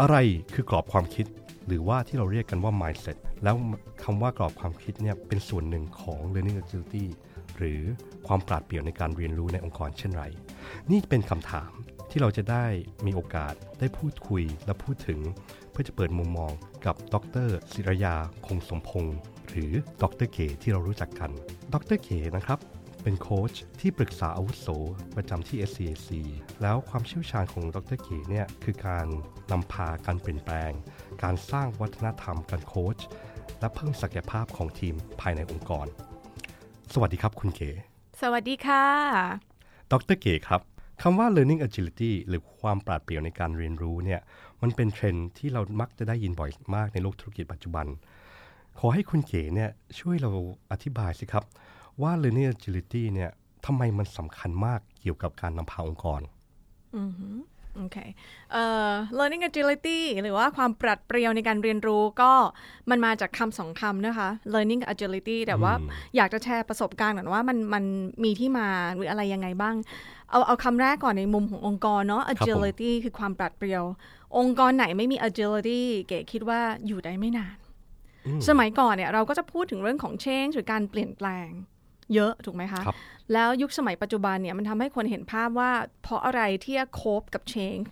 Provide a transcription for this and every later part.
อะไรคือกรอบความคิด หรือว่าที่เราเรียกกันว่า mindset แล้วคำว่ากรอบความคิดเนี่ยเป็นส่วนหนึ่งของ learning agility หรือความปราดเปรียวในการเรียนรู้ในองค์กรเช่นไร นี่เป็นคำถามที่เราจะได้มีโอกาสได้พูดคุยและพูดถึง เพื่อจะเปิดมุมมองกับดรศิรยาคงสมพงศ์หรือดรเก๋ที่เรารู้จักกัน ดรเก๋นะครับ เป็นโค้ชที่ปรึกษาอาวุโสประจำที่ SCAC แล้วความเชี่ยวชาญของดรเก๋เนี่ยคือการนำพาการเปลี่ยนแปลง การสร้างวัฒนธรรมการโค้ชและเพิ่มศักยภาพของทีมภายในองค์กร สวัสดีครับคุณเก๋ สวัสดีค่ะ ดรเก๋ครับคำว่า learning agility หรือความปราดเปรียวในการเรียนรู้เนี่ย มันเป็นเทรนด์ที่เรามักจะได้ยินบ่อยมากในโลกธุรกิจปัจจุบัน ขอให้คุณเก๋เนี่ยช่วยเราอธิบายสิครับ ว่า learning agility เนี่ยทำไมมันสำคัญมากเกี่ยวกับการนำพาองค์กรโอเคเอ่อ learning agility หรือว่าความปรัดเปรียวในการเรียนรู้ก็มันมาจากคำสองคำนะคะ learning agility แต่ว่าอยากจะแชร์ประสบการณ์หน่อยว่ามันมันมีที่มาหรืออะไรยังไงบ้าง เอาเอาคำแรกก่อนในมุมขององค์กรเนาะ agility คือความปรัดเปรียว องค์กรไหนไม่มี agility เก๋คิดว่าอยู่ได้ไม่นาน สมัยก่อนเนี่ยเราก็จะพูดถึงเรื่องของ change หรือการเปลี่ยนแปลง เยอะถูกไหมคะครับแล้วยุคสมัยปัจจุบันเนี่ยมันทำให้คนเห็นภาพว่า เพราะอะไรที่จะโคบกับ change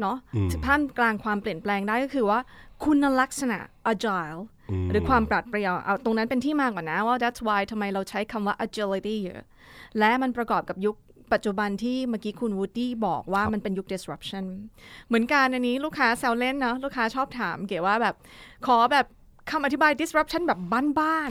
เนาะอืมท่ามกลางความเปลี่ยนแปลงได้ก็คือว่า คุณลักษณะ agile มหรือความปราดเปรียวเอาตรงนั้นเป็นที่มาก่อนนะว่า that's why ทำไมเราใช้คำว่า agility เยอะและมันประกอบกับยุคปัจจุบันที่เมื่อกี้คุณวูดดี้บอกว่ามันเป็นยุค disruption เหมือนกันอันนี้ลูกค้าแซวเล่นเนาะลูกค้าชอบถามเก๋ว่าแบบขอแบบ คำอธิบาย disruption แบบบ้าน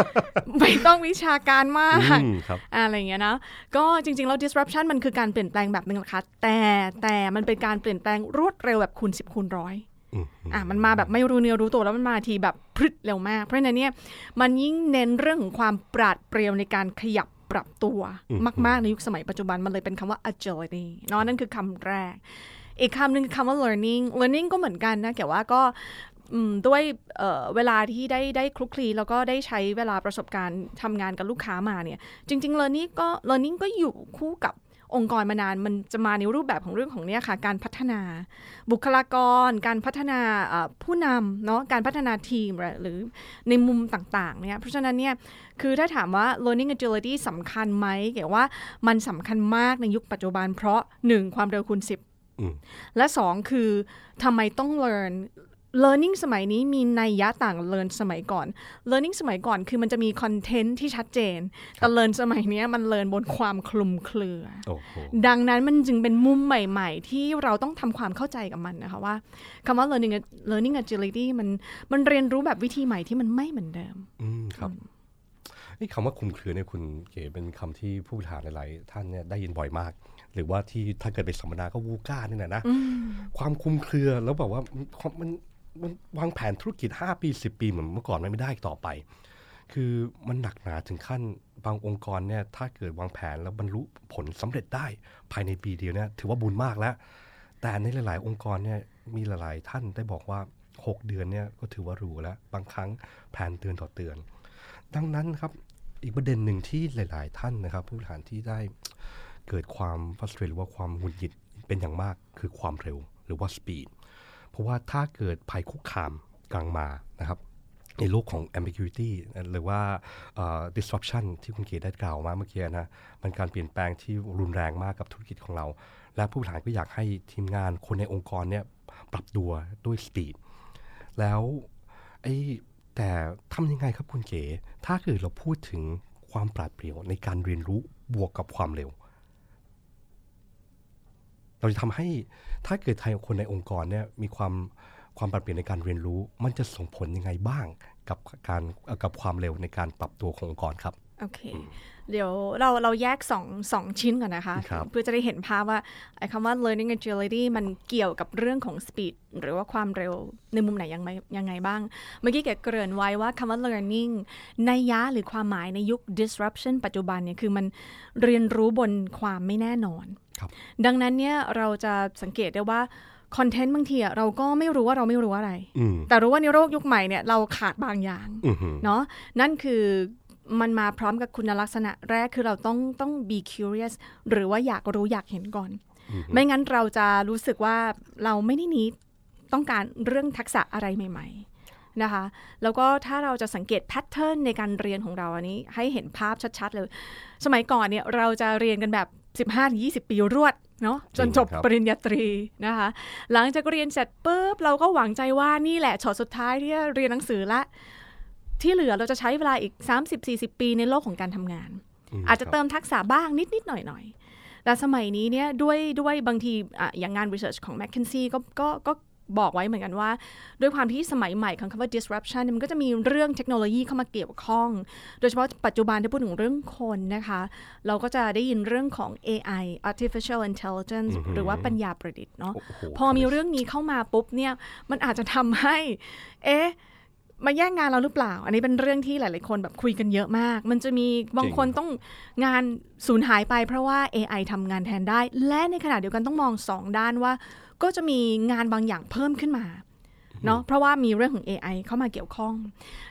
ๆ ไม่ต้องวิชาการมากอืมครับอะไรอย่างเงี้ยนะ ก็จริงๆ แล้ว disruption มันคือการเปลี่ยนแปลงแบบหนึ่งนะคะ แต่แต่มันเป็นการเปลี่ยนแปลงรวดเร็วแบบคูณ10คูณร้อยอืมอะมันมาแบบไม่รู้เนื้อรู้ตัวแล้วมันมาทีแบบพรึดเร็วมาก เพราะฉะนั้นเนี่ยมันยิ่งเน้นเรื่องของความปราดเปรียวในการขยับปรับตัวมาก ๆ ในยุคสมัยปัจจุบันมันเลยเป็นคำว่า agility เนาะนั่นคือคำแรกอีกคำหนึ่งคือคำว่า learning learning ก็เหมือนกันนะแต่ว่าก็อืม ด้วยเอ่อเวลาที่ได้ได้คลุกคลีแล้วก็ได้ใช้เวลาประสบการณ์ทำงานกับลูกค้ามาเนี่ย จริงๆ learning ก็ learning ก็อยู่คู่กับองค์กรมานานมันจะมาในรูปแบบของเรื่องของเนี่ยค่ะ การพัฒนาบุคลากร การพัฒนาเอ่อผู้นำเนาะการพัฒนาทีมหรือในมุมต่างๆเนี่ยเพราะฉะนั้นเนี่ยคือถ้าถามว่า learning agility สำคัญไหมเกี่ยวว่ามันสำคัญมากในยุคปัจจุบันเพราะ 1 ความเร็วคูณ10อืมและสองคือทำไมต้อง learn learning สมัยนี้มีนัยยะต่าง learn สมัยก่อน learning สมัยก่อนคือมันจะมีคอนเทนต์ที่ชัดเจน แต่ learn สมัยเนี้ยมัน learn บนความคลุมเครือโอ้โหดังนั้นมันจึงเป็นมุมใหม่ ๆ ที่เราต้องทำความเข้าใจกับมันนะคะว่าคำว่า learning learning agility มันมันเรียนรู้แบบวิธีใหม่ที่มันไม่เหมือนเดิมอืมครับนี่คำว่าคลุมเครือเนี่ยคุณเก๋เป็นคำที่ผู้บริหารหลายๆท่านเนี่ยได้ยินบ่อยมากหรือว่าที่ถ้าเกิดไปสัมมนาก็วูก้านี่แหละนะ ความคลุมเครือแล้วแบบว่ามันมันมัน วางแผนธุรกิจ 5 ปี 10 ปีเหมือนเมื่อก่อนมันไม่ได้ต่อไป คือมันหนักหนาถึงขั้นบางองค์กรเนี่ยถ้าเกิดวางแผนแล้วบรรลุผลสำเร็จได้ภายในปีเดียวเนี่ยถือว่าบุญมากแล้ว แต่ในหลาย ๆ องค์กรเนี่ยมีหลาย ๆ ท่านได้บอกว่า 6 เดือนเนี่ยก็ถือว่าหรูแล้ว บางครั้งแผนเดือนต่อเดือน ดังนั้นครับอีกประเด็นหนึ่งที่หลาย ๆ ท่านนะครับ ผู้บริหารที่ได้เกิดความฟัสเตรหรือว่าความหงุดหงิดเป็นอย่างมากคือความเร็วหรือว่าสปีด เพราะว่าถ้าเกิดภัยคุกคามกลางมานะครับในโลกของ ambiguity หรือว่า disruption ที่คุณเกีได้กล่าวมาเมื่อกี้นะ มันการเปลี่ยนแปลงที่รุนแรงมากกับธุรกิจของเรา และผู้บริหารก็อยากให้ทีมงานคนในองค์กรเนี่ยปรับตัวด้วย speed แล้วไอ้แต่ทำยังไงครับคุณเก๋ ถ้าเกิดเราพูดถึงความปราดเปรียวในการเรียนรู้บวกกับความเร็ว เราจะทำให้ถ้าเกิดไทยคนในองค์กรเนี่ยมีความความปรับเปลี่ยนในการเรียนรู้ มันจะส่งผลยังไงบ้างกับการเอ่อกับความเร็วในการปรับตัวขององค์กรครับโอเค เดี๋ยวเราเราแยกสองสองชิ้นก่อนนะคะครับเพื่อจะได้เห็นภาพว่าไอ้คำว่า learning agility มันเกี่ยวกับเรื่องของ speed หรือว่าความเร็วในมุมไหนยังไงยังไงบ้าง เมื่อกี้แกเกริ่นไว้ว่าคำว่า learning ในยะหรือความหมายในยุค disruption ปัจจุบันเนี่ยคือมันเรียนรู้บนความไม่แน่นอนครับ ดังนั้นเนี่ยเราจะสังเกตได้ว่าคอนเทนต์บางทีอะเราก็ไม่รู้ว่าเราไม่รู้อะไรอืมแต่รู้ว่าในโลกยุคใหม่เนี่ยเราขาดบางอย่างอือหือเนาะนั่นคือมันมาพร้อมกับคุณลักษณะแรกคือเราต้องต้อง be curious หรือว่าอยากรู้อยากเห็นก่อน ไม่งั้นเราจะรู้สึกว่าเราไม่ได้นี้ต้องการเรื่องทักษะอะไรใหม่ ๆนะคะ แล้วก็ถ้าเราจะสังเกตแพทเทิร์นในการเรียนของเราอันนี้ให้เห็นภาพชัด ๆ เลย สมัยก่อนเนี่ยเราจะเรียนกันแบบ 15-20 ปีรวดเนาะจนจบจริงครับปริญญาตรีนะคะ หลังจากเรียนเสร็จปุ๊บเราก็หวังใจว่านี่แหละช็อตสุดท้ายที่จะเรียนหนังสือละ ที่เหลือเราจะใช้เวลาอีก 30-40 ปีในโลกของการทำงานมอาจจะครับเติมทักษะบ้างนิด ๆ หน่อย ๆ แต่สมัยนี้เนี่ยด้วยด้วยบางทีอะอย่างงาน research ของ McKinsey ก็ก็ก็ บอกไว้เหมือนกันว่า ด้วยความที่สมัยใหม่ของคำว่า disruption เนี่ยมันก็จะมีเรื่องเทคโนโลยีเข้ามาเกี่ยวข้อง โดยเฉพาะปัจจุบันที่พูดถึงเรื่องคนนะคะ เราก็จะได้ยินเรื่องของ AI artificial intelligence อือหือหรือว่าปัญญาประดิษฐ์เนาะโอ้โหพอมีเรื่องนี้เข้ามาปุ๊บเนี่ยมันอาจจะทำให้ เอ๊ะ มาแย่งงานเราหรือเปล่า อันนี้เป็นเรื่องที่หลาย ๆ คนแบบคุยกันเยอะมาก มันจะมีบางคนต้องงานสูญหายไปเพราะว่า AI ทำงานแทนได้ และในขณะเดียวกันต้องมองสองด้านว่า ก็จะมีงานบางอย่างเพิ่มขึ้นมาเนาะเพราะว่ามีเรื่องของ AI เข้ามาเกี่ยวข้อง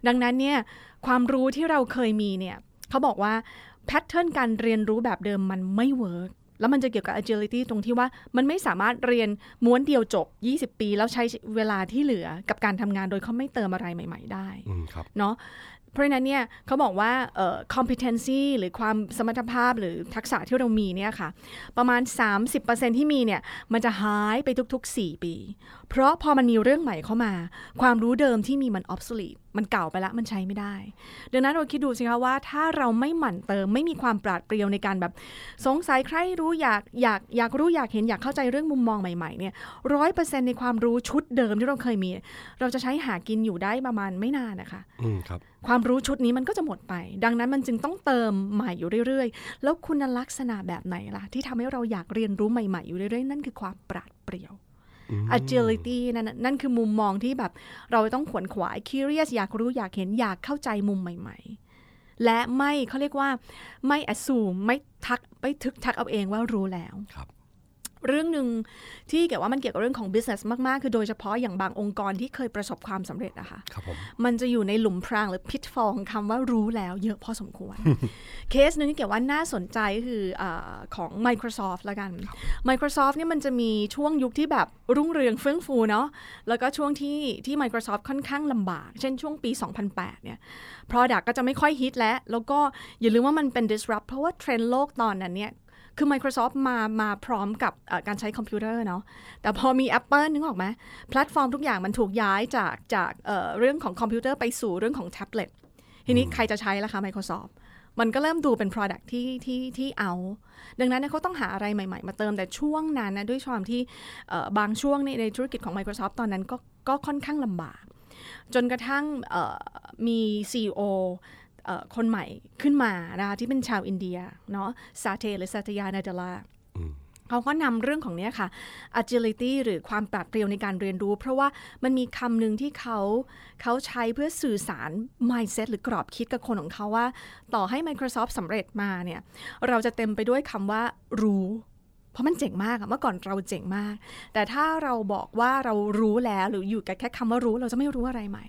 ดังนั้นเนี่ยความรู้ที่เราเคยมีเนี่ยเขาบอกว่า pattern การเรียนรู้แบบเดิมมันไม่ work แล้วมันจะเกี่ยวกับ agility ตรงที่ว่ามันไม่สามารถเรียนม้วนเดียวจบ 20 ปี แล้วใช้เวลาที่เหลือกับการทำงานโดยเขาไม่เติมอะไรใหม่ ๆ ได้อืมครับเนาะเพราะฉะนั้นเนี่ยเขาบอกว่าเอ่อ competency หรือความสมรรถภาพหรือทักษะที่เรามีเนี่ยค่ะ ประมาณ 30%ที่มีเนี่ย มันจะหายไปทุก ๆ 4 ปี เพราะพอมันมีเรื่องใหม่เข้ามา ความรู้เดิมที่มีมัน obsolete มันเก่าไปละมันใช้ไม่ได้ ดังนั้นเราคิดดูสิคะว่าถ้าเราไม่หมั่นเติมไม่มีความปราดเปรียวในการแบบ สงสัยใครรู้อยากอยากอยากรู้อยากเห็นอยากเข้าใจเรื่องมุมมองใหม่ๆเนี่ยร้อยเปอร์เซ็นในความรู้ชุดเดิมที่เราเคยมี เราจะใช้หากินอยู่ได้ประมาณไม่นานนะคะ อืมครับความรู้ชุดนี้มันก็จะหมดไป ดังนั้นมันจึงต้องเติมใหม่อยู่เรื่อยๆ แล้วคุณลักษณะแบบไหนล่ะ ที่ทำให้เราอยากเรียนรู้ใหม่ๆ อยู่เรื่อยๆ นั่นคือความปราดเปรียวอืม agility นั่นน่ะนั่นคือมุมมองที่แบบเราต้องขวนขวาย curious อยากรู้อยากเห็นอยากเข้าใจมุมใหม่ ๆ และไม่เขาเรียกว่าไม่ assume ไม่ทักไม่ทึกทักเอาเองว่ารู้แล้วครับ เรื่องหนึ่งที่เกี่ยวว่ามันเกี่ยวกับเรื่องของ business มาก ๆ คือโดยเฉพาะอย่างบางองค์กรที่เคยประสบความสำเร็จอะค่ะครับผมมันจะอยู่ในหลุมพรางหรือ pitfall ของคำว่ารู้แล้วเยอะพอสมควร เคสหนึงที่เกี่ยวว่าน่าสนใจก็คืออาของ Microsoft ละกัน Microsoft เนี่ยมันจะมีช่วงยุคที่แบบรุ่งเรืองเฟื่องฟูเนาะแล้วก็ช่วงที่ที่ Microsoft ค่อนข้างลำบาก เช่นช่วงปี 2008 เนี่ย Product ก็จะไม่ค่อยฮิตแล้ว แล้วก็อย่าลืมว่ามันเป็น disrupt เพราะว่าเทรนด์โลกตอนนั้นเนี่ย คือ Microsoft มามาพร้อมกับเอ่อการใช้คอมพิวเตอร์เนาะแต่พอมี Apple นึกออกไหมแพลตฟอร์มทุกอย่างมันถูกย้ายจากจากเอ่อเรื่องของคอมพิวเตอร์ไปสู่เรื่องของแท็บเล็ตทีนี้ใครจะใช้ล่ะคะ Microsoft มันก็เริ่มดูเป็น Product ที่ที่ที่เอา ดังนั้นเนี่ยเขาต้องหาอะไรใหม่ ๆ มาเติมแต่ช่วงนั้นนะด้วยความที่เอ่อบางช่วงในในธุรกิจของ Microsoft ตอนนั้นก็ก็ค่อนข้างลำบาก จนกระทั่งเอ่อมี CEO เอ่อ คนใหม่ขึ้นมานะคะที่เป็นชาวอินเดียเนาะซาเทหรือซาตยานาดาลาอืมเขาก็นำเรื่องของเนี้ยค่ะ agility หรือความปราดเปรียวในการเรียนรู้ เพราะว่ามันมีคำหนึ่งที่เขาเขาใช้เพื่อสื่อสาร mindset หรือกรอบคิดกับคนของเขาว่า ต่อให้ Microsoft สำเร็จมาเนี่ย เราจะเต็มไปด้วยคำว่ารู้ เพราะมันเจ๋งมากอะเมื่อก่อนเราเจ๋งมาก แต่ถ้าเราบอกว่าเรารู้แล้วหรืออยู่กับแค่คำว่ารู้ เราจะไม่รู้อะไรใหม่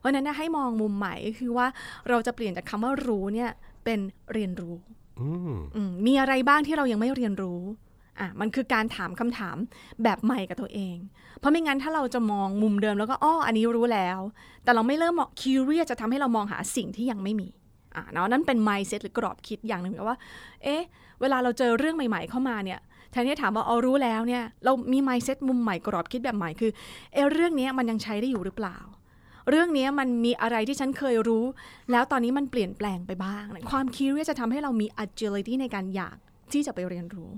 เพราะฉะนั้นเนยให้มองมุมใหม่ก็คือว่าเราจะเปลี่ยนจากคำว่ารู้เนี่ยเป็นเรียนรู้อืมอืมมีอะไรบ้างที่เรายังไม่เรียนรู้อะมันคือการถามคำถามแบบใหม่กับตัวเอง เพราะไม่งั้นถ้าเราจะมองมุมเดิมแล้วก็อ้ออันนี้รู้แล้ว แต่เราไม่เริ่มมอง curious จะทำให้เรามองหาสิ่งที่ยังไม่มีอะเนาะนั่นเป็น mindset หรือกรอบคิดอย่างหนึ่งว่า เอ๊ะ เวลาเราเจอเรื่องใหม่ ๆ เข้ามาเนี่ยแทนที่จะถามว่าเอารู้แล้วเนี่ย เรามี mindset มุมใหม่กรอบคิดแบบใหม่คือเอ๊ะเรื่องเนี้ยมันยังใช้ได้อยู่หรือเปล่า เรื่องนี้มันมีอะไรที่ฉันเคยรู้ แล้วตอนนี้มันเปลี่ยนแปลงไปบ้าง ความ curious จะทำให้เรามี agility ในการอยากที่จะไปเรียนรู้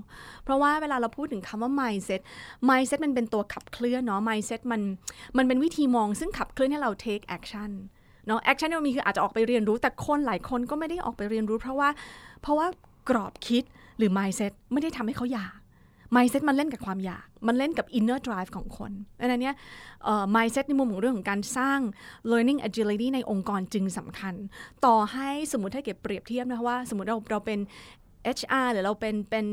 เพราะว่าเวลาเราพูดถึงคำว่า mindset mindset มันเป็นตัวขับเคลื่อนเนาะ mindset มันมันเป็นวิธีมองซึ่งขับเคลื่อนให้เรา take action เนาะ action ที่เรามีคืออาจจะออกไปเรียนรู้ แต่คนหลายคนก็ไม่ได้ออกไปเรียนรู้ เพราะว่าเพราะว่ากรอบคิดหรือ mindset ไม่ได้ทำให้เขาอยาก mindset มันเล่นกับความอยาก มันเล่นกับ inner drive ของคนดังนั้นเนี่ยเอ่อ mindset ในมุมของเรื่องของการสร้าง learning agility ในองค์กรจึงสำคัญ ต่อให้สมมติถ้าเก็บเปรียบเทียบนะว่า สมมติเราเราเป็น HR หรือเราเป็นเป็น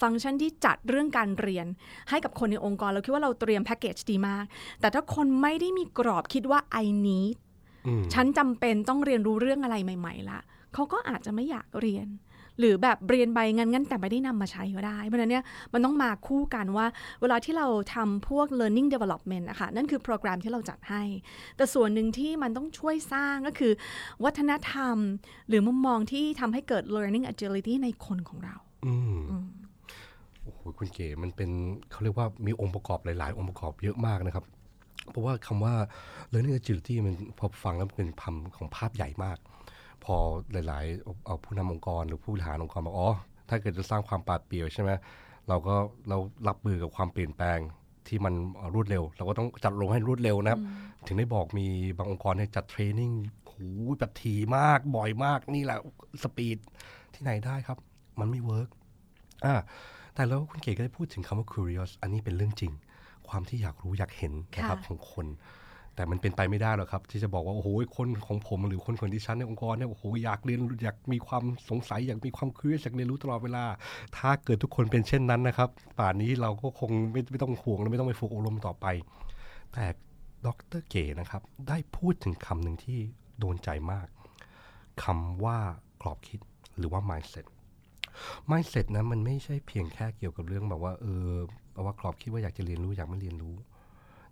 ฟังก์ชันที่จัดเรื่องการเรียน ให้กับคนในองค์กรเราคิดว่าเราเตรียมแพ็กเกจดีมาก แต่ถ้าคนไม่ได้มีกรอบคิดว่า I need อืมฉันจำเป็นต้องเรียนรู้เรื่องอะไรใหม่ ๆละเขาก็อาจจะไม่อยากเรียน หรือแบบเรียนใบงั้นงั้นแต่ไม่ได้นำมาใช้ก็ได้ เพราะฉะนั้นเนี่ยมันต้องมาคู่กันว่า เวลาที่เราทำพวก learning development นะคะนั่นคือโปรแกรมที่เราจัดให้ แต่ส่วนหนึ่งที่มันต้องช่วยสร้างก็คือ วัฒนธรรม หรือมุมมองที่ทำให้เกิด learning agility ในคนของเรา อืมโอ้โหคุณเก๋มันเป็นเขาเรียกว่ามีองค์ประกอบหลาย ๆ องค์ประกอบเยอะมากนะครับเพราะว่าคำว่า learning agility มันพอฟังแล้วเป็นคำของภาพใหญ่มาก พอหลายๆเอาผู้นำองค์กรหรือผู้บริหารองค์กรบอกอ๋อถ้าเกิดจะสร้างความปราดเปรียวใช่ไหมเราก็เรารับมือกับความเปลี่ยนแปลงที่มันรวดเร็ว เราก็ต้องจัดลงให้รวดเร็วนะครับ ถึงได้บอกมีบางองค์กรเนี่ยจัด training โหแบบถี่มากบ่อยมากนี่แหละ speed ที่ไหนได้ครับ มันไม่ work อ่าแต่แล้วคุณเก๋ก็ได้พูดถึงคำว่า curious อันนี้เป็นเรื่องจริง ความที่อยากรู้อยากเห็นนะครับค่ะของคน แต่มันเป็นไปไม่ได้หรอกครับ ที่จะบอกว่าโอ้โหคนของผมหรือคนคนที่ฉันในองค์กรเนี่ยโอ้โหอยากเรียนอยากมีความสงสัยอยากมีความค u รีย s อยากเรียนรู้ตลอดเวลา ถ้าเกิดทุกคนเป็นเช่นนั้นนะครับ ป่านนี้เราก็คงไม่ไม่ต้องห่วงและไม่ต้องไปฝึกอบรมต่อไป แต่ดรเก๋นะครับ ได้พูดถึงคำหนึ่งที่โดนใจมากคำว่ากรอบคิดหรือว่า mindset mindset นะมันไม่ใช่เพียงแค่เกี่ยวกับเรื่องแบบว่าเออว่ากรอบคิดว่าอยากจะเรียนรู้อยากไม่เรียนรู้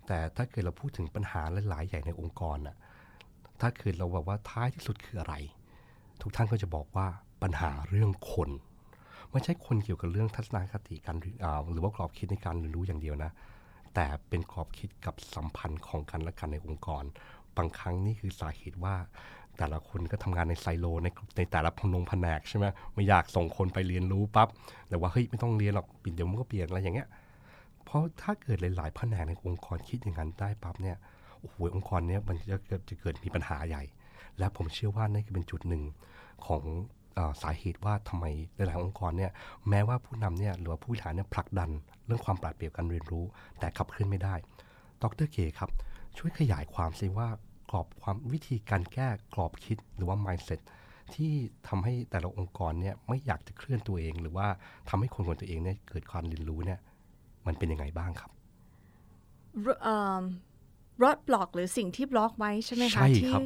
แต่ถ้าเกิดเราพูดถึงปัญหาหลายๆใหญ่ในองค์กรน่ะถ้าเกิดเราบอกว่าท้ายที่สุดคืออะไร ทุกท่านก็จะบอกว่าปัญหาเรื่องคนไม่ใช่คนเกี่ยวกับเรื่องทัศนคติการหรือว่ากรอบคิดในการเรียนรู้อย่างเดียวนะ แต่เป็นกรอบคิดกับสัมพันธ์ของกันและกันในองค์กร บางครั้งนี่คือสาเหตุว่า แต่ละคนก็ทำงานในไซโลในในแต่ละพนงแผนกใช่ไหมไม่อยากส่งคนไปเรียนรู้ปั๊บแต่ว่าเฮ้ยไม่ต้องเรียนหรอกเดี๋ยวมันก็เปลี่ยนอะไรอย่างเงี้ย เพราะถ้าเกิดหลาย ๆ แผนกในองค์กรคิดอย่างนั้นได้ปั๊บเนี่ยโอ้โหองค์กรเนี้ยมันจะเกิดจะเกิดมีปัญหาใหญ่ และผมเชื่อว่านี่คือเป็นจุดหนึ่งของอสาเหตุว่าทำไมหลายๆองค์กรเนี่ยแม้ว่าผู้นำเนี่ยหรือว่าผู้บริหารเนี่ยผลักดัน เรื่องความปราดเปรียวการเรียนรู้ แต่ขับเคลื่อนไม่ได้ ดรเคครับ ช่วยขยายความซิว่ากรอบความวิธีการแก้กรอบคิดหรือว่า mindset ที่ทำให้แต่ละองค์กรเนี่ยไม่อยากจะเคลื่อนตัวเอง หรือว่าทำให้คนของตัวเองเนี่ยเกิดความเรียนรู้เนี่ย มันเป็นยังไงบ้างครับรถบล็อกหรือสิ่งที่บล็อกไว้ใช่ไหมคะใช่ที่ครับ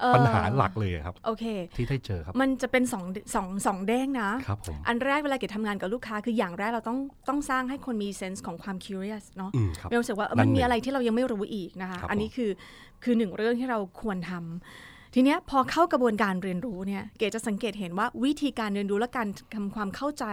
เอ่อปัญหาหลักเลยครับ โอเค ที่ได้เจอครับ มันจะเป็นสองสองสองเด้งนะครับผมอันแรกเวลาเกดทำงานกับลูกค้า คืออย่างแรกเราต้องต้องสร้างให้คนมีเซนส์ของความ curious เนาะอืมครับมีความรู้สึกว่าเออนั่มันนหนึ่มีงอะไรที่เรายังไม่รู้อีกนะคะครับอันนี้คือคือหนึ่งเรื่องที่เราควรทำ ทีเนี้ยพอเข้ากระบวนการเรียนรู้เนี่ยเกดจะสังเกตเห็นว่าวิธีการเรียนรู้และการทำความเข้าใจ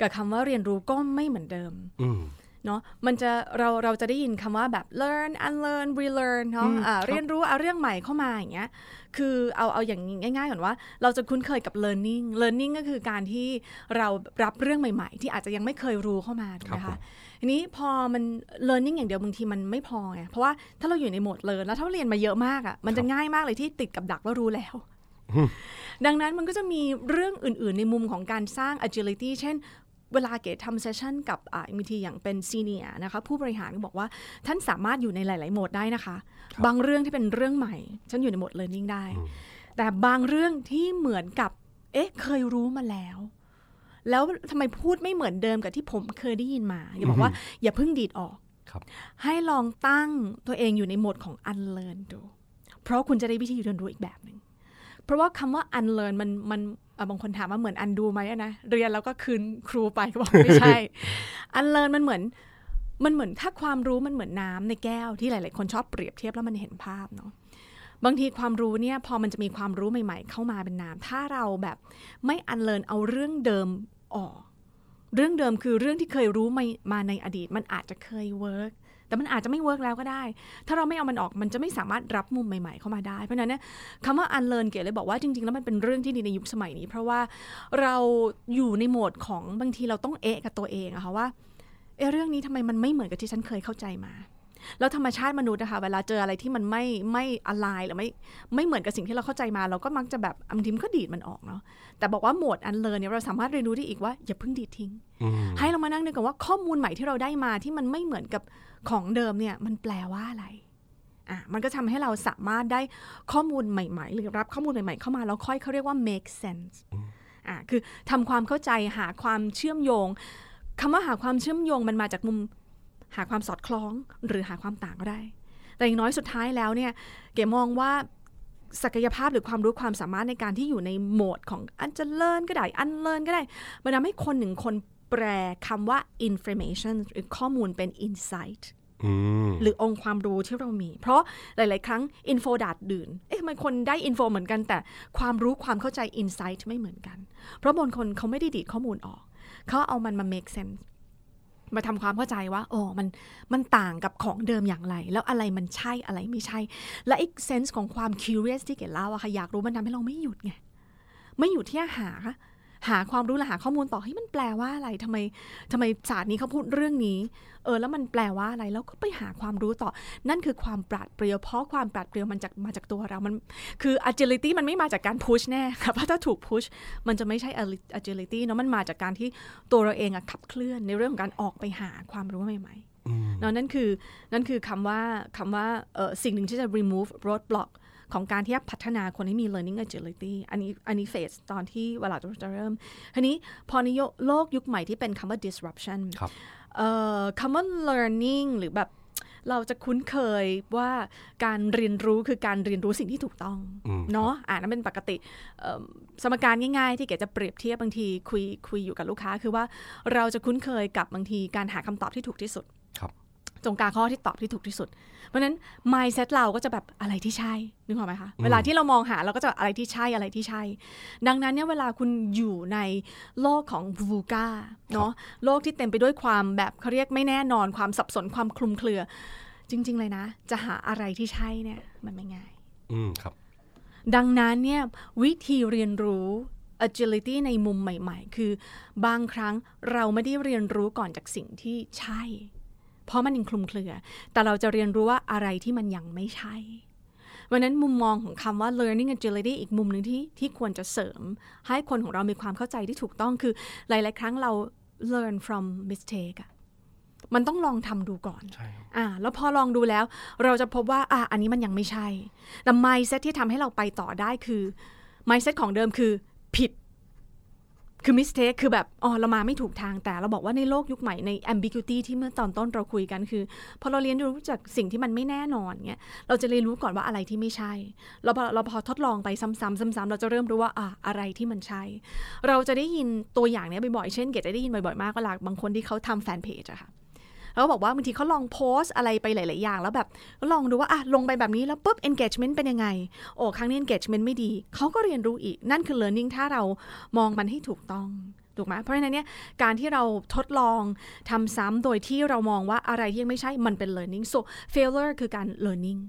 กับคำว่าเรียนรู้ก็ไม่เหมือนเดิมอืมเนาะมันจะเราเราจะได้ยินคำว่าแบบ learn unlearn relearn เนาะอืมอ่าครับเรียนรู้เอาเรื่องใหม่เข้ามาอย่างเงี้ยคือเอาเอาอย่างง่ายๆก่อนว่า เราจะคุ้นเคยกับ learning learning ก็คือการที่เรารับเรื่องใหม่ ๆ ที่อาจจะยังไม่เคยรู้เข้ามาถูกไหมครับผคะม ทีนี้พอมัน learning อย่างเดียวบางทีมันไม่พอไงเพราะว่าถ้าเราอยู่ในโหมด learn แล้วถ้าเรียนมาเยอะมากอะ่ะมันจะง่ายมากเลยที่ติดกับดักว่ารู้แล้วดังนั้นมันก็จะมีเรื่องอื่น ๆ ในมุมของการสร้าง agility เช่น เวลาเก๋ทำเซสชันกับอ่ามีทีอย่างเป็นซีเนียนะคะผู้บริหารก็บอกว่าท่านสามารถอยู่ในหลาย ๆ โหมดได้นะคะบางเรื่องที่เป็นเรื่องใหม่ ฉันอยู่ในโหมด learning ได้ แต่บางเรื่องที่เหมือนกับ เอ๊ะเคยรู้มาแล้ว แล้วทำไมพูดไม่เหมือนเดิมกับที่ผมเคยได้ยินมาอย่าบอกว่าอย่าเพิ่งดีดออกครับให้ลองตั้งตัวเองอยู่ในโหมดของ unlearn ดู เพราะคุณจะได้วิธีเรียนรู้อีกแบบหนึ่งเพราะว่าคำว่า unlearn มันมันอะบางคนถามว่าเหมือน undo ไหมอะนะเรียนแล้วก็คืนครูไปก็บอกไม่ใช่ unlearn มันเหมือนมันเหมือนถ้าความรู้มันเหมือนน้ำในแก้วที่หลาย ๆ คนชอบเปรียบเทียบแล้วมันเห็นภาพเนาะ บางทีความรู้เนี่ยพอมันจะมีความรู้ใหม่ ๆ เข้ามาเป็นน้ำถ้าเราแบบไม่ unlearn เอาเรื่องเดิมออก เรื่องเดิมคือเรื่องที่เคยรู้มามาในอดีต มันอาจจะเคย workแต่มันอาจจะไม่ work แล้วก็ได้ ถ้าเราไม่เอามันออกมันจะไม่สามารถรับมุมใหม่ๆเข้ามาได้ เพราะฉะนั้นเนี่ยคำว่า unlearn เก๋เลยบอกว่าจริงๆ แล้วมันเป็นเรื่องที่ดีในยุคสมัยนี้ เพราะว่าเราอยู่ในโหมดของบางทีเราต้องเอ๊ะกับตัวเองอะค่ะว่าเอเรื่องนี้ทำไมมันไม่เหมือนกับที่ฉันเคยเข้าใจมา แล้วธรรมชาติมนุษย์นะคะ เวลาเจออะไรที่มันไม่ไม่อะไรหรือไม่ไม่เหมือนกับสิ่งที่เราเข้าใจมา เราก็มักจะแบบบางทีมันก็ดีดมันออกเนาะแต่บอกว่าโหมด unlearn เนี่ยเราสามารถเรียนรู้ได้อีกว่าอย่าเพิ่งดีดทิ้งอืมให้เรามานั่งนึกกันว่าข้อมูลใหม่ที่เราได้มาที่มันไม่เหมือนกับของเดิมเนี่ยมันแปลว่าอะไรอะมันก็ทำให้เราสามารถได้ข้อมูลใหม่ ๆ หรือรับข้อมูลใหม่ ๆ เข้ามาแล้วค่อยเขาเรียกว่า make sense อะคือทำความเข้าใจหาความเชื่อมโยงคำว่าหาความเชื่อมโยงมันมาจากมุม หาความสอดคล้องหรือหาความต่างก็ได้ แต่อย่างน้อยสุดท้ายแล้วเนี่ยเก๋มองว่าศักยภาพหรือความรู้ความสามารถในการที่อยู่ในโหมดของอันจะเลินก็ได้ อันเลินก็ได้ มันทำให้คนหนึ่งคนแปลคำว่า information หรือข้อมูลเป็น insight หรือองค์ความรู้ที่เรามี เพราะหลาย ๆ ครั้งอินโฟดาดดื่น เอ๊ะมันคนได้อินโฟเหมือนกันแต่ความรู้ความเข้าใจอินไซต์ไม่เหมือนกัน เพราะบางคนเขาไม่ได้ดีดข้อมูลออก เขาเอามันมา make sense มาทำความเข้าใจว่าโอ้มันมันต่างกับของเดิมอย่างไร แล้วอะไรมันใช่อะไรไม่ใช่ และอีกเซนส์ของความ curious ที่เกดเล่าอะค่ะอยากรู้มันทำให้เราไม่หยุดไงไม่หยุดที่จะหา หาความรู้และหาข้อมูลต่อให้ยมันแปลว่าอะไรทำไมทำไมศาสตร์นี้เขาพูดเรื่องนี้ เออแล้วมันแปลว่าอะไรแล้วก็ไปหาความรู้ต่อ นั่นคือความปราดเปรียวเพราะความปราดเปรียวมันจากมาจากตัวเรา มันคือ agility มันไม่มาจากการ push แน่ค่ะเพราะถ้าถูก push มันจะไม่ใช่ agility เนาะมันมาจากการที่ตัวเราเองอะขับเคลื่อนในเรื่องของการออกไปหาความรู้ใหม่ๆเนาะนั่นคือนั่นคือคำว่าคำว่าสิ่งหนึ่งที่จะ remove roadblock ของการที่จะพัฒนาคนให้มี learning agility อันนี้อันนี้เฟสตอนที่เวลาจะเริ่มทีนี้พอในโลกยุคใหม่ที่เป็นคำว่า disruption คำว่า learning หรือแบบเราจะคุ้นเคยว่าการเรียนรู้คือการเรียนรู้สิ่งที่ถูกต้องเนาะอ่านั่นเป็นปกติสมการง่ายๆ ที่เกจะเปรียบเทียบบางทีคุยคุยอยู่กับลูกค้า คือว่าเราจะคุ้นเคยกับบางทีการหาคำตอบที่ถูกที่สุด จงการข้อที่ตอบที่ถูกที่สุด เพราะฉะนั้น mindset เราก็จะแบบอะไรที่ใช่นึกออกไหมคะ เวลาที่เรามองหาเราก็จะอะไรที่ใช่อะไรที่ใช่ ดังนั้นเนี่ยเวลาคุณอยู่ในโลกของบูกาเนาะโลกที่เต็มไปด้วยความแบบเขาเรียกไม่แน่นอนความสับสนความคลุมเครือ จริง ๆ เลยนะ จะหาอะไรที่ใช่เนี่ยมันไม่ง่าย อืมครับ ดังนั้นเนี่ยวิธีเรียนรู้ agility ในมุมใหม่ ๆ คือบางครั้งเราไม่ได้เรียนรู้ก่อนจากสิ่งที่ใช่ เพราะมันยังคลุมเครือ แต่เราจะเรียนรู้ว่าอะไรที่มันยังไม่ใช่วันนั้นมุมมองของคำว่า learning agility อีกมุมหนึ่งที่ที่ควรจะเสริม ให้คนของเรามีความเข้าใจที่ถูกต้องคือ หลาย ๆ ครั้งเรา learn from mistake อะมันต้องลองทำดูก่อนอ่า แล้วพอลองดูแล้ว เราจะพบว่า อ่า อันนี้มันยังไม่ใช่แต่ mindset ที่ทำให้เราไปต่อได้คือ mindset ของเดิมคือ ผิด คือมิสเทคคือแบบอ๋อเรามาไม่ถูกทางแต่เราบอกว่าในโลกยุคใหม่ใน ambiguity ที่เมื่อตอนต้นเราคุยกันคือพอเราเรียนรู้จากสิ่งที่มันไม่แน่นอนเงี้ยเราจะเรียนรู้ก่อนว่าอะไรที่ไม่ใช่ เราพอเราพอทดลองไปซ้ำๆซ้ำๆเราจะเริ่มรู้ว่าอะอะไรที่มันใช่ เราจะได้ยินตัวอย่างเนี้ยบ่อยๆเช่นเกดจะได้ยินบ่อยๆมากเวลาบางคนที่เขาทำแฟนเพจอะค่ะ แล้วบอกว่าบางทีเขาลองโพสอะไรไปหลาย ๆ อย่าง แล้วแบบลองดูว่าอะลงไปแบบนี้แล้วปุ๊บ engagement เป็นยังไง โอ้ครั้งนี้ engagement ไม่ดีเขาก็เรียนรู้อีกนั่นคือ learning ถ้าเรามองมันให้ถูกต้องถูกไหมเพราะฉะนั้นเนี่ยการที่เราทดลองทำซ้ำโดยที่เรามองว่าอะไรที่ยังไม่ใช่มันเป็น learning so failure คือการ learning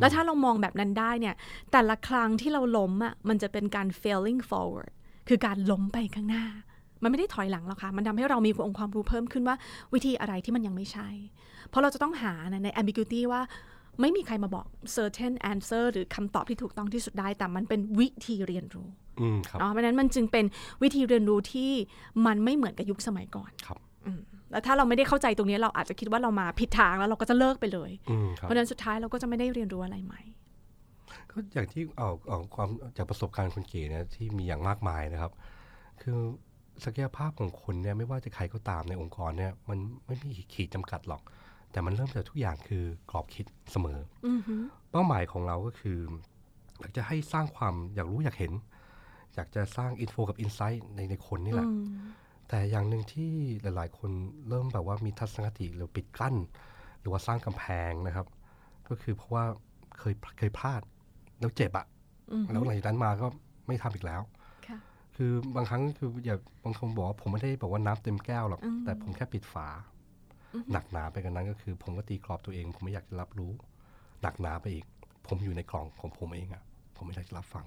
แล้วถ้าเรามองแบบนั้นได้เนี่ยแต่ละครั้งที่เราล้มอะมันจะเป็นการ failing forward คือการล้มไปข้างหน้า มันไม่ได้ถอยหลังหรอกค่ะ มันทำให้เรามีองค์ความรู้เพิ่มขึ้นว่าวิธีอะไรที่มันยังไม่ใช่ เพราะเราจะต้องหาใน ambiguity ว่าไม่มีใครมาบอก certain answer หรือคำตอบที่ถูกต้องที่สุดได้ แต่มันเป็นวิธีเรียนรู้เนาะเพราะนั้นมันจึงเป็นวิธีเรียนรู้ที่มันไม่เหมือนกับยุคสมัยก่อนครับแล้วถ้าเราไม่ได้เข้าใจตรงนี้เราอาจจะคิดว่าเรามาผิดทางแล้วเราก็จะเลิกไปเลย เพราะนั้นสุดท้ายเราก็จะไม่ได้เรียนรู้อะไรใหม่ ก็อย่างที่เอาเอาความจากประสบการณ์คุณเก๋เนี่ยที่มีอย่างมากมายนะครับ คือ ศักยภาพของคนเนี่ยไม่ว่าจะใครก็ตามในองค์กรเนี่ยมันไม่มีขีดจำกัดหรอก แต่มันเริ่มจากทุกอย่างคือกรอบคิดเสมอเป้าหมายของเราก็คืออยากจะให้สร้างความอยากรู้อยากเห็น อยากจะสร้างอินโฟกับอินไซต์ในในคนนี่แหละ แต่อย่างหนึ่งที่หลาย ๆ คนเริ่มแบบว่ามีทัศนคติหรือปิดกั้น หรือว่าสร้างกำแพงนะครับ ก็คือเพราะว่าเคยเคยพลาด แล้วเจ็บอะแล้วหลังจากนั้นมาก็ไม่ทำอีกแล้ว คือบางครั้งคืออย่าบางคนบอกว่าผมไม่ได้บอกว่าน้ำเต็มแก้วหรอก แต่ผมแค่ปิดฝา หนักหนาไปกันนั้นก็คือ ผมก็ตีกรอบตัวเอง ผมไม่อยากจะรับรู้ หนักหนาไปอีก ผมอยู่ในกล่องของผมเองอะ่ะผมไม่อยากจะรับฟัง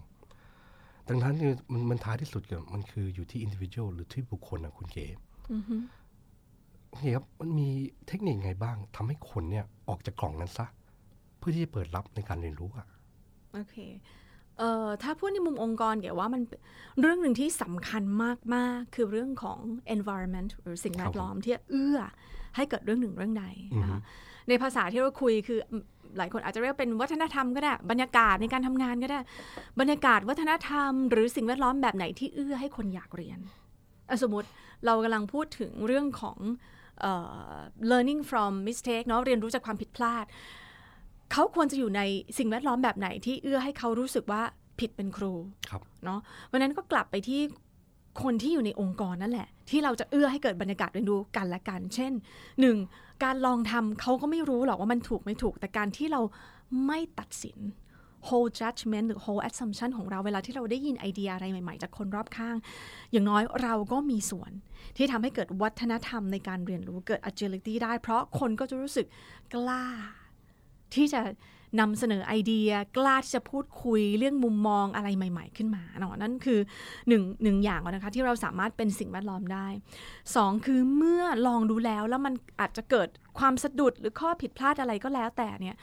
ดังนั้นคือมันมันท้ายที่สุดเกิดมันคืออยู่ที่อินดิวิชวลหรือที่บุคคลนะคุณเก๋เนี่ยครับมันมีเทคนิคไงบ้างทำให้คนเนี่ยออกจากกล่องนั้นซะ เพื่อที่จะเปิดรับในการเรียนรู้อะโอเค เอ่อถ้าพูดในมุมองค์กรเกี่ยวว่ามันเรื่องหนึ่งที่สำคัญมาก ๆ คือเรื่องของ environment หรือสิ่งแวดล้อมที่เอื้อให้เกิดเรื่องหนึ่งเรื่องใดนะคะในภาษาที่เราคุยคือหลายคนอาจจะเรียกเป็นวัฒนธรรมก็ได้ บรรยากาศในการทำงานก็ได้ บรรยากาศวัฒนธรรม หรือสิ่งแวดล้อมแบบไหนที่เอื้อให้คนอยากเรียน สมมติเรากำลังพูดถึงเรื่องของ uh, learning from mistake เนาะเรียนรู้จากความผิดพลาด เขาควรจะอยู่ในสิ่งแวดล้อมแบบไหนที่เอื้อให้เขารู้สึกว่าผิดเป็นครูครับเนาะเพราะฉะนั้นก็กลับไปที่คนที่อยู่ในองค์กรนั่นแหละ ที่เราจะเอื้อให้เกิดบรรยากาศเรียนรู้กันและกัน เช่นหนึ่งการลองทำเขาก็ไม่รู้หรอกว่ามันถูกไม่ถูก แต่การที่เราไม่ตัดสิน whole judgment หรือ whole assumption ของเราเวลาที่เราได้ยินไอเดียอะไรใหม่ๆ จากคนรอบข้าง อย่างน้อยเราก็มีส่วน ที่ทำให้เกิดวัฒนธรรมในการเรียนรู้เกิด agility ได้ เพราะคนก็จะรู้สึกกล้า ที่จะนำเสนอไอเดียกล้าที่จะพูดคุยเรื่องมุมมองอะไรใหม่ ๆ ขึ้นมาเนาะนั่นคือหนึ่งหนึ่งอย่างนนะคะที่เราสามารถเป็นสิ่งแวดล้อมได้สองคือเมื่อลองดูแล้วแล้วมันอาจจะเกิดความสะดุดหรือข้อผิดพลาดอะไรก็แล้วแต่เนี่ย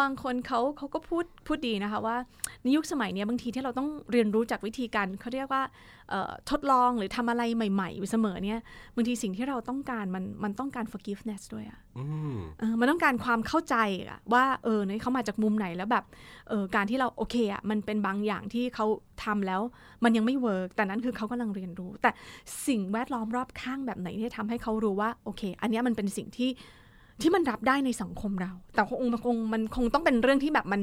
บางคนเขาเขาก็พูดพูดดีนะคะว่าในยุคสมัยเนี้ยบางทีที่เราต้องเรียนรู้จากวิธีการเขาเรียกว่าเอ่อทดลองหรือทำอะไรใหม่ๆอยู่เสมอเนี่ยบางทีสิ่งที่เราต้องการมันมันต้องการ forgiveness ด้วยอะอืมเออมันต้องการความเข้าใจอะว่าเออเนี่ยเขามาจากมุมไหนแล้วแบบเออการที่เราโอเคอะมันเป็นบางอย่างที่เขาทำแล้วมันยังไม่เวิร์กแต่นั้นคือเขากำลังเรียนรู้ แต่สิ่งแวดล้อมรอบข้างแบบไหนที่ทำให้เขารู้ว่าโอเค อันเนี้ยมันเป็นสิ่งที่ ที่มันรับได้ในสังคมเรา แต่คงมันคงมันคงต้องเป็นเรื่องที่แบบมัน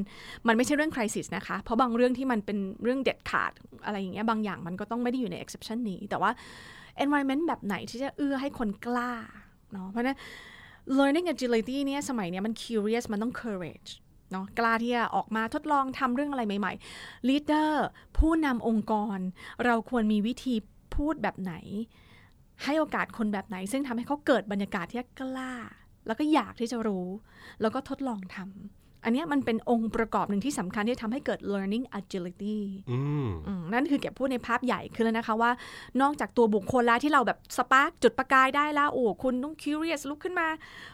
มันไม่ใช่เรื่องคริสิสนะคะ เพราะบางเรื่องที่มันเป็นเรื่องเด็ดขาดอะไรอย่างเงี้ยบางอย่างมันก็ต้องไม่ได้อยู่ใน exception นี้ แต่ว่า environment แบบไหนที่จะเอื้อให้คนกล้าเนาะเพราะฉะนั้น learning agility เนี่ยสมัยเนี้ยมัน curious มันต้อง courage เนาะกล้าที่จะออกมาทดลองทำเรื่องอะไรใหม่ๆ leader ผู้นำองค์กร เราควรมีวิธีพูดแบบไหน ให้โอกาสคนแบบไหน ซึ่งทำให้เขาเกิดบรรยากาศที่กล้า แล้วก็อยากที่จะรู้ แล้วก็ทดลองทำอันเนี้ยมันเป็นองค์ประกอบหนึ่งที่สำคัญที่ทำให้เกิด learning agility อืมอืมนั่นคือเก็บพูดในภาพใหญ่ขึ้นแล้วนะคะว่า นอกจากตัวบุคคลแล้วที่เราแบบสปาร์กจุดประกายได้แล้ว โอ้คุณต้อง curious ลุกขึ้นมา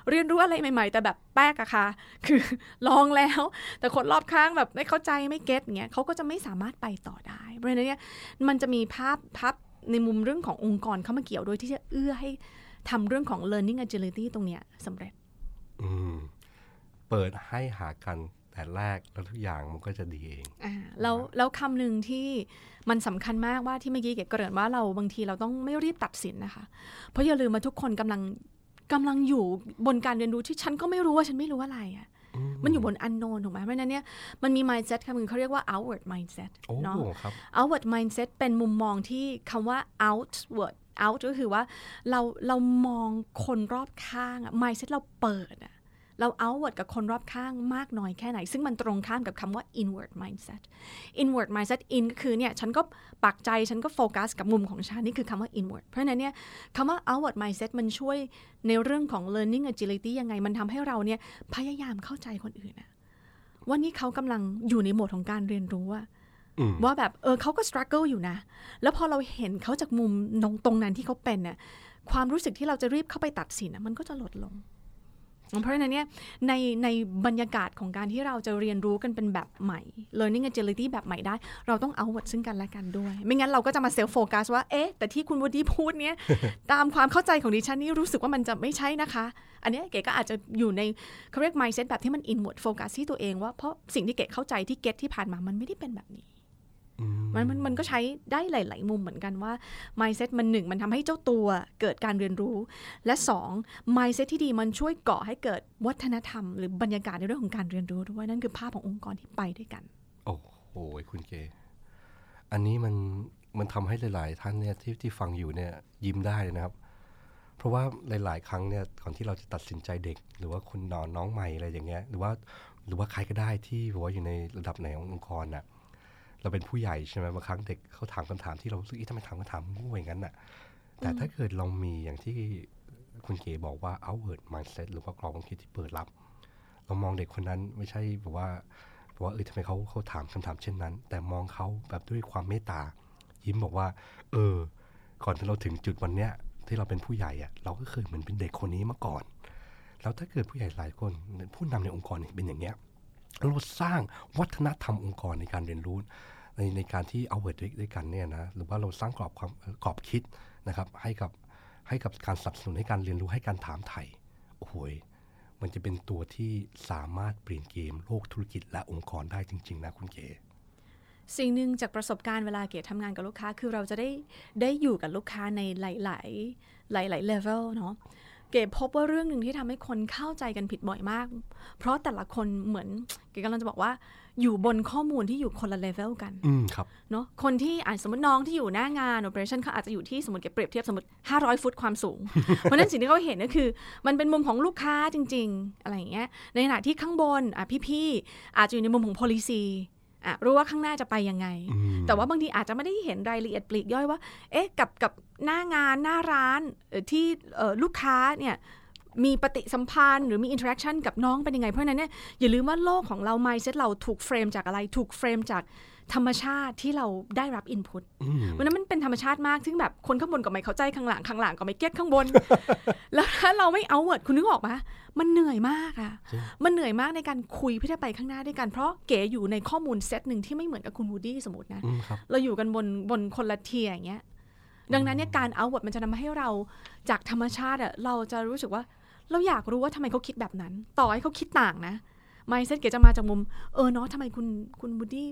เรียนรู้อะไรใหม่ ๆ แต่แบบแป๊กอะค่ะ คือลองแล้ว แต่คนรอบข้างแบบไม่เข้าใจไม่เก็ตเงี้ยเขาก็จะไม่สามารถไปต่อได้ เพราะฉะนั้นเนี่ยมันจะมีภาพภาพในมุมเรื่องขององค์กรเข้ามาเกี่ยวโดยที่จะเอื้อให้ ทำเรื่องของ learning agility ตรงเนี้ยสำเร็จอืมเปิดให้หากันแต่แรกแล้วทุกอย่างมันก็จะดีเองอ่าแล้วแล้วคำหนึ่งที่มันสำคัญมากว่าที่เมื่อกี้เก๋เกริ่นว่าเราบางทีเราต้องไม่รีบตัดสินนะคะ เพราะอย่าลืมมาทุกคนกำลังกำลังอยู่บนการเรียนรู้ที่ฉันก็ไม่รู้ว่าฉันไม่รู้อะไรอะ่ะมันอยู่บน unknown ถูกไหมเพราะฉะนั้นเนี่ยมันมี mindset คำหนึงเขาเรียกว่า outward mindset โอ้เนาะครับ outward mindset เป็นมุมมองที่คำว่า outward out ก็คือว่าเราเรามองคนรอบข้างอะ mindset เราเปิดอะเรา outward กับคนรอบข้างมากน้อยแค่ไหน ซึ่งมันตรงข้ามกับคำว่า inward mindset inward mindset in ก็คือเนี่ย ฉันก็ปักใจฉันก็โฟกัสกับมุมของฉัน นี่คือคำว่า inward เพราะฉะนั้นเนี่ยคำว่า outward mindset มันช่วยในเรื่องของ learning agility ยังไง มันทำให้เราเนี่ยพยายามเข้าใจคนอื่นอะว่านี่เขากำลังอยู่ในโหมดของการเรียนรู้อะ ว่าแบบเออเขาก็ struggle อยู่นะ แล้วพอเราเห็นเขาจากมุมตรงตรงนั้นที่เขาเป็นเนี่ยความรู้สึกที่เราจะรีบเข้าไปตัดสินมันก็จะลดลง เพราะฉะนั้นเนี่ยในในบรรยากาศของการที่เราจะเรียนรู้กันเป็นแบบใหม่ learning agility แบบใหม่ได้ เราต้องเอาวัดซึ่งกันและกันด้วย ไม่งั้นเราก็จะมาเซลฟ์โฟกัสว่าเอ๊ะแต่ที่คุณวดีพูดเนี่ยตามความเข้าใจของดิฉันนี่รู้สึกว่ามันจะไม่ใช่นะคะ อันนี้เก๋ก็อาจจะอยู่ในเขาเรียก mindset แบบที่มัน inward focus ที่ตัวเองว่าเพราะสิ่งที่เก๋เข้าใจที่เก็ตที่ผ่านมามันไม่ได้เป็นแบบนี้ มมันมันมันก็ใช้ได้หลาย ๆ มุมเหมือนกันว่า mindset มันหนึ่งมันทำให้เจ้าตัวเกิดการเรียนรู้ และสอง mindset ที่ดีมันช่วยก่อให้เกิดวัฒนธรรม หรือบรรยากาศในเรื่องของการเรียนรู้ด้วยนั่นคือภาพขององค์กรที่ไปด้วยกัน โอ้โหคุณเก อันนี้มันมันทำให้หลาย ๆ ท่านเนี่ยที่ที่ฟังอยู่เนี่ยยิ้มได้เลยนะครับ เพราะว่าหลาย ๆ ครั้งเนี่ยก่อนที่เราจะตัดสินใจเด็ก หรือว่าคนนอนน้องใหม่อะไรอย่างเงี้ยหรือว่าหรือว่าใครก็ได้ที่บอกว่าอยู่ในระดับไหนขององค์กรน่ะ เราเป็นผู้ใหญ่ใช่ไหมบางครั้งเด็กเขาถามคำถามที่เรารู้สึกเอ๊ะทำไมถามคำถามโง่อย่างนั้นน่ะ แต่ถ้าเกิดเรามีอย่างที่คุณเก๋บอกว่า outward mindset หรือว่ากรอบความคิดที่เปิดรับ เรามองเด็กคนนั้นไม่ใช่แบบว่าแบบว่าเออทำไมเขาเขาถามคำถามเช่นนั้น แต่มองเขาแบบด้วยความเมตตา ยิ้มบอกว่า เออ ก่อนที่เราถึงจุดวันเนี้ยที่เราเป็นผู้ใหญ่อะเราก็เคยเหมือนเป็นเด็กคนนี้มาก่อน แล้วถ้าเกิดผู้ใหญ่หลายคนผู้นำในองค์กรเนี่ยเป็นอย่างเงี้ย เราสร้างวัฒนธรรมองค์กรในการเรียนรู้ ในในการที่ outward ด้วยกันเนี่ยนะหรือว่าเราสร้างกรอบความกรอบคิดนะครับให้กับให้กับการสนับสนุนให้การเรียนรู้ให้การถามไถ่โอ้โหยมันจะเป็นตัวที่สามารถเปลี่ยนเกมโลกธุรกิจและองค์กรได้จริง ๆ นะคุณเก๋สิ่งหนึ่งจากประสบการณ์เวลาเก๋ทำงานกับลูกค้า คือเราจะได้ได้อยู่กับลูกค้าในหลาย ๆ หลายๆเลเวลเนาะ เก๋พบว่าเรื่องหนึ่งที่ทำให้คนเข้าใจกันผิดบ่อยมาก เพราะแต่ละคนเหมือนเก๋กำลังจะบอกว่า อยู่บนข้อมูลที่อยู่คนละเลเวลกัน อืมครับ เนาะคนที่อ่านสมมติน้องที่อยู่หน้างาน operation เขาอาจจะอยู่ที่สมมติเก็บเปรียบเทียบสมมติ 500 ฟุตความสูง เพราะฉะนั้นสิ่งที่เขาเห็นก็คือ มันเป็นมุมของลูกค้าจริง ๆ อะไรอย่างเงี้ย ในขณะที่ข้างบนอะพี่ๆอาจจะอยู่ในมุมของ policy อะรู้ว่าข้างหน้าจะไปยังไงอืมแต่ว่าบางทีอาจจะไม่ได้เห็นรายละเอียดปลีกย่อยว่า เอ๊ะ กับกับ หน้างานหน้าร้านเอ่อที่เอ่อลูกค้าเนี่ยมีปฏิสัมพันธ์หรือมี interaction กับน้องเป็นยังไง เพราะฉะนั้นเนี่ยอย่าลืมว่าโลกของเรา mindset เราถูก frame จากอะไรถูก frame จากธรรมชาติที่เราได้รับ input อืมวันนั้นมันเป็นธรรมชาติมาก ซึ่งแบบคนข้างบนก็ไม่เข้าใจข้างหลังข้างหลังก็ไม่ get ข้างบน แล้วถ้าเราไม่ outward คุณนึกออกปะมันเหนื่อยมากอะจริงมันเหนื่อยมากในการคุยเพื่อจะไปข้างหน้าด้วยกัน เพราะเก๋อยู่ในข้อมูลเซตหนึ่งที่ไม่เหมือนกับคุณวูดดี้สมมตินะอืมครับเราอยู่กันบนบนคนละ tier อย่างเงี้ย ดังนั้นเนี่ยการเอาเวิร์มันจะทำให้เราจากธรรมชาติอะเราจะรู้สึกว่าเราอยากรู้ว่าทำไมเขาคิดแบบนั้น ต่อให้เขาคิดต่างนะ mindset เก๋จะมาจากมุมเออเนาะทำไมคุณคุณวูดดี้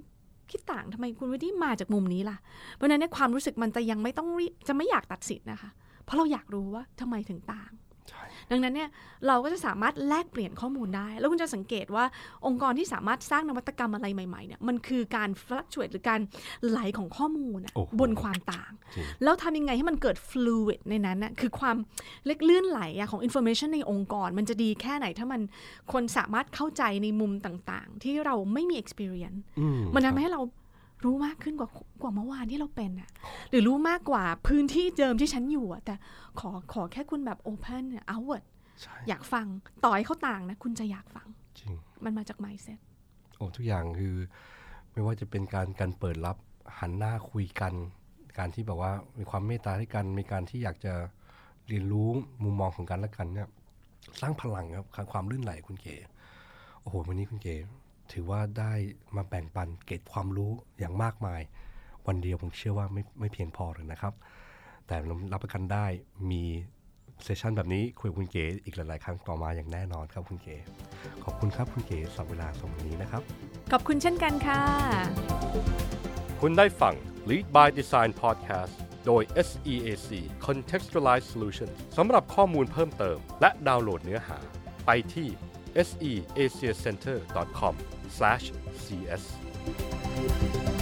คิดต่างทำไมคุณวูดดี้มาจากมุมนี้ล่ะ เพราะฉะนั้นเนี่ยความรู้สึกมันจะยังไม่ต้อง reject ไม่อยากตัดสินนะคะ เพราะเราอยากรู้ว่าทำไมถึงต่างใดังนั้นเนี่ยเราก็จะสามารถแลกเปลี่ยนข้อมูลได้ แล้วคุณจะสังเกตว่าองค์กรที่สามารถสร้างนวัตกรรมอะไรใหม่ๆเนี่ยมันคือการฟลักช a t หรือการไหลของข้อมูลอะโอ้โหบนความต่างจริงแล้วทำยังไงให้มันเกิด fluid ในนั้นน่ะคือความเล็กลื่นไหลอะของ information ในองค์กร มันจะดีแค่ไหนถ้ามันคนสามารถเข้าใจในมุมต่างๆ ที่เราไม่มี experience อืมมันครับทำให้เรา รู้มากขึ้นกว่ากว่าเมื่อวานที่เราเป็นอะหรือรู้มากกว่าพื้นที่เดิมที่ฉันอยู่อะแต่ขอขอแค่คุณแบบ open เนี่ย outward ใช่อยากฟังต่อให้เขาต่างนะ คุณจะอยากฟังจริงมันมาจาก mindset โอ้ทุกอย่างคือ ไม่ว่าจะเป็นการการเปิดรับหันหน้าคุยกัน การที่แบบว่ามีความเมตตาให้กันมีการที่อยากจะเรียนรู้มุมมองของกันและกันเนี่ย สร้างพลังครับความลื่นไหลคุณเก๋โอ้โหวันนี้คุณเก๋ ถือว่าได้มาแบ่งปันเกร็ดความรู้อย่างมากมาย วันเดียวผมเชื่อว่าไม่ไม่เพียงพอเลยนะครับ แต่รับประกันได้มีเซสชันแบบนี้คุยกับคุณเก๋อีกหลาย ๆ ครั้งต่อมาอย่างแน่นอนครับคุณเก๋ขอบคุณครับคุณเก๋สำหรับเวลาสำหรับวันนี้นะครับ ขอบคุณเช่นกันค่ะ คุณได้ฟัง Lead by Design Podcast โดย SEAC Contextualized Solutions สำหรับข้อมูลเพิ่มเติม และดาวน์โหลดเนื้อหา ไปที่ slash cs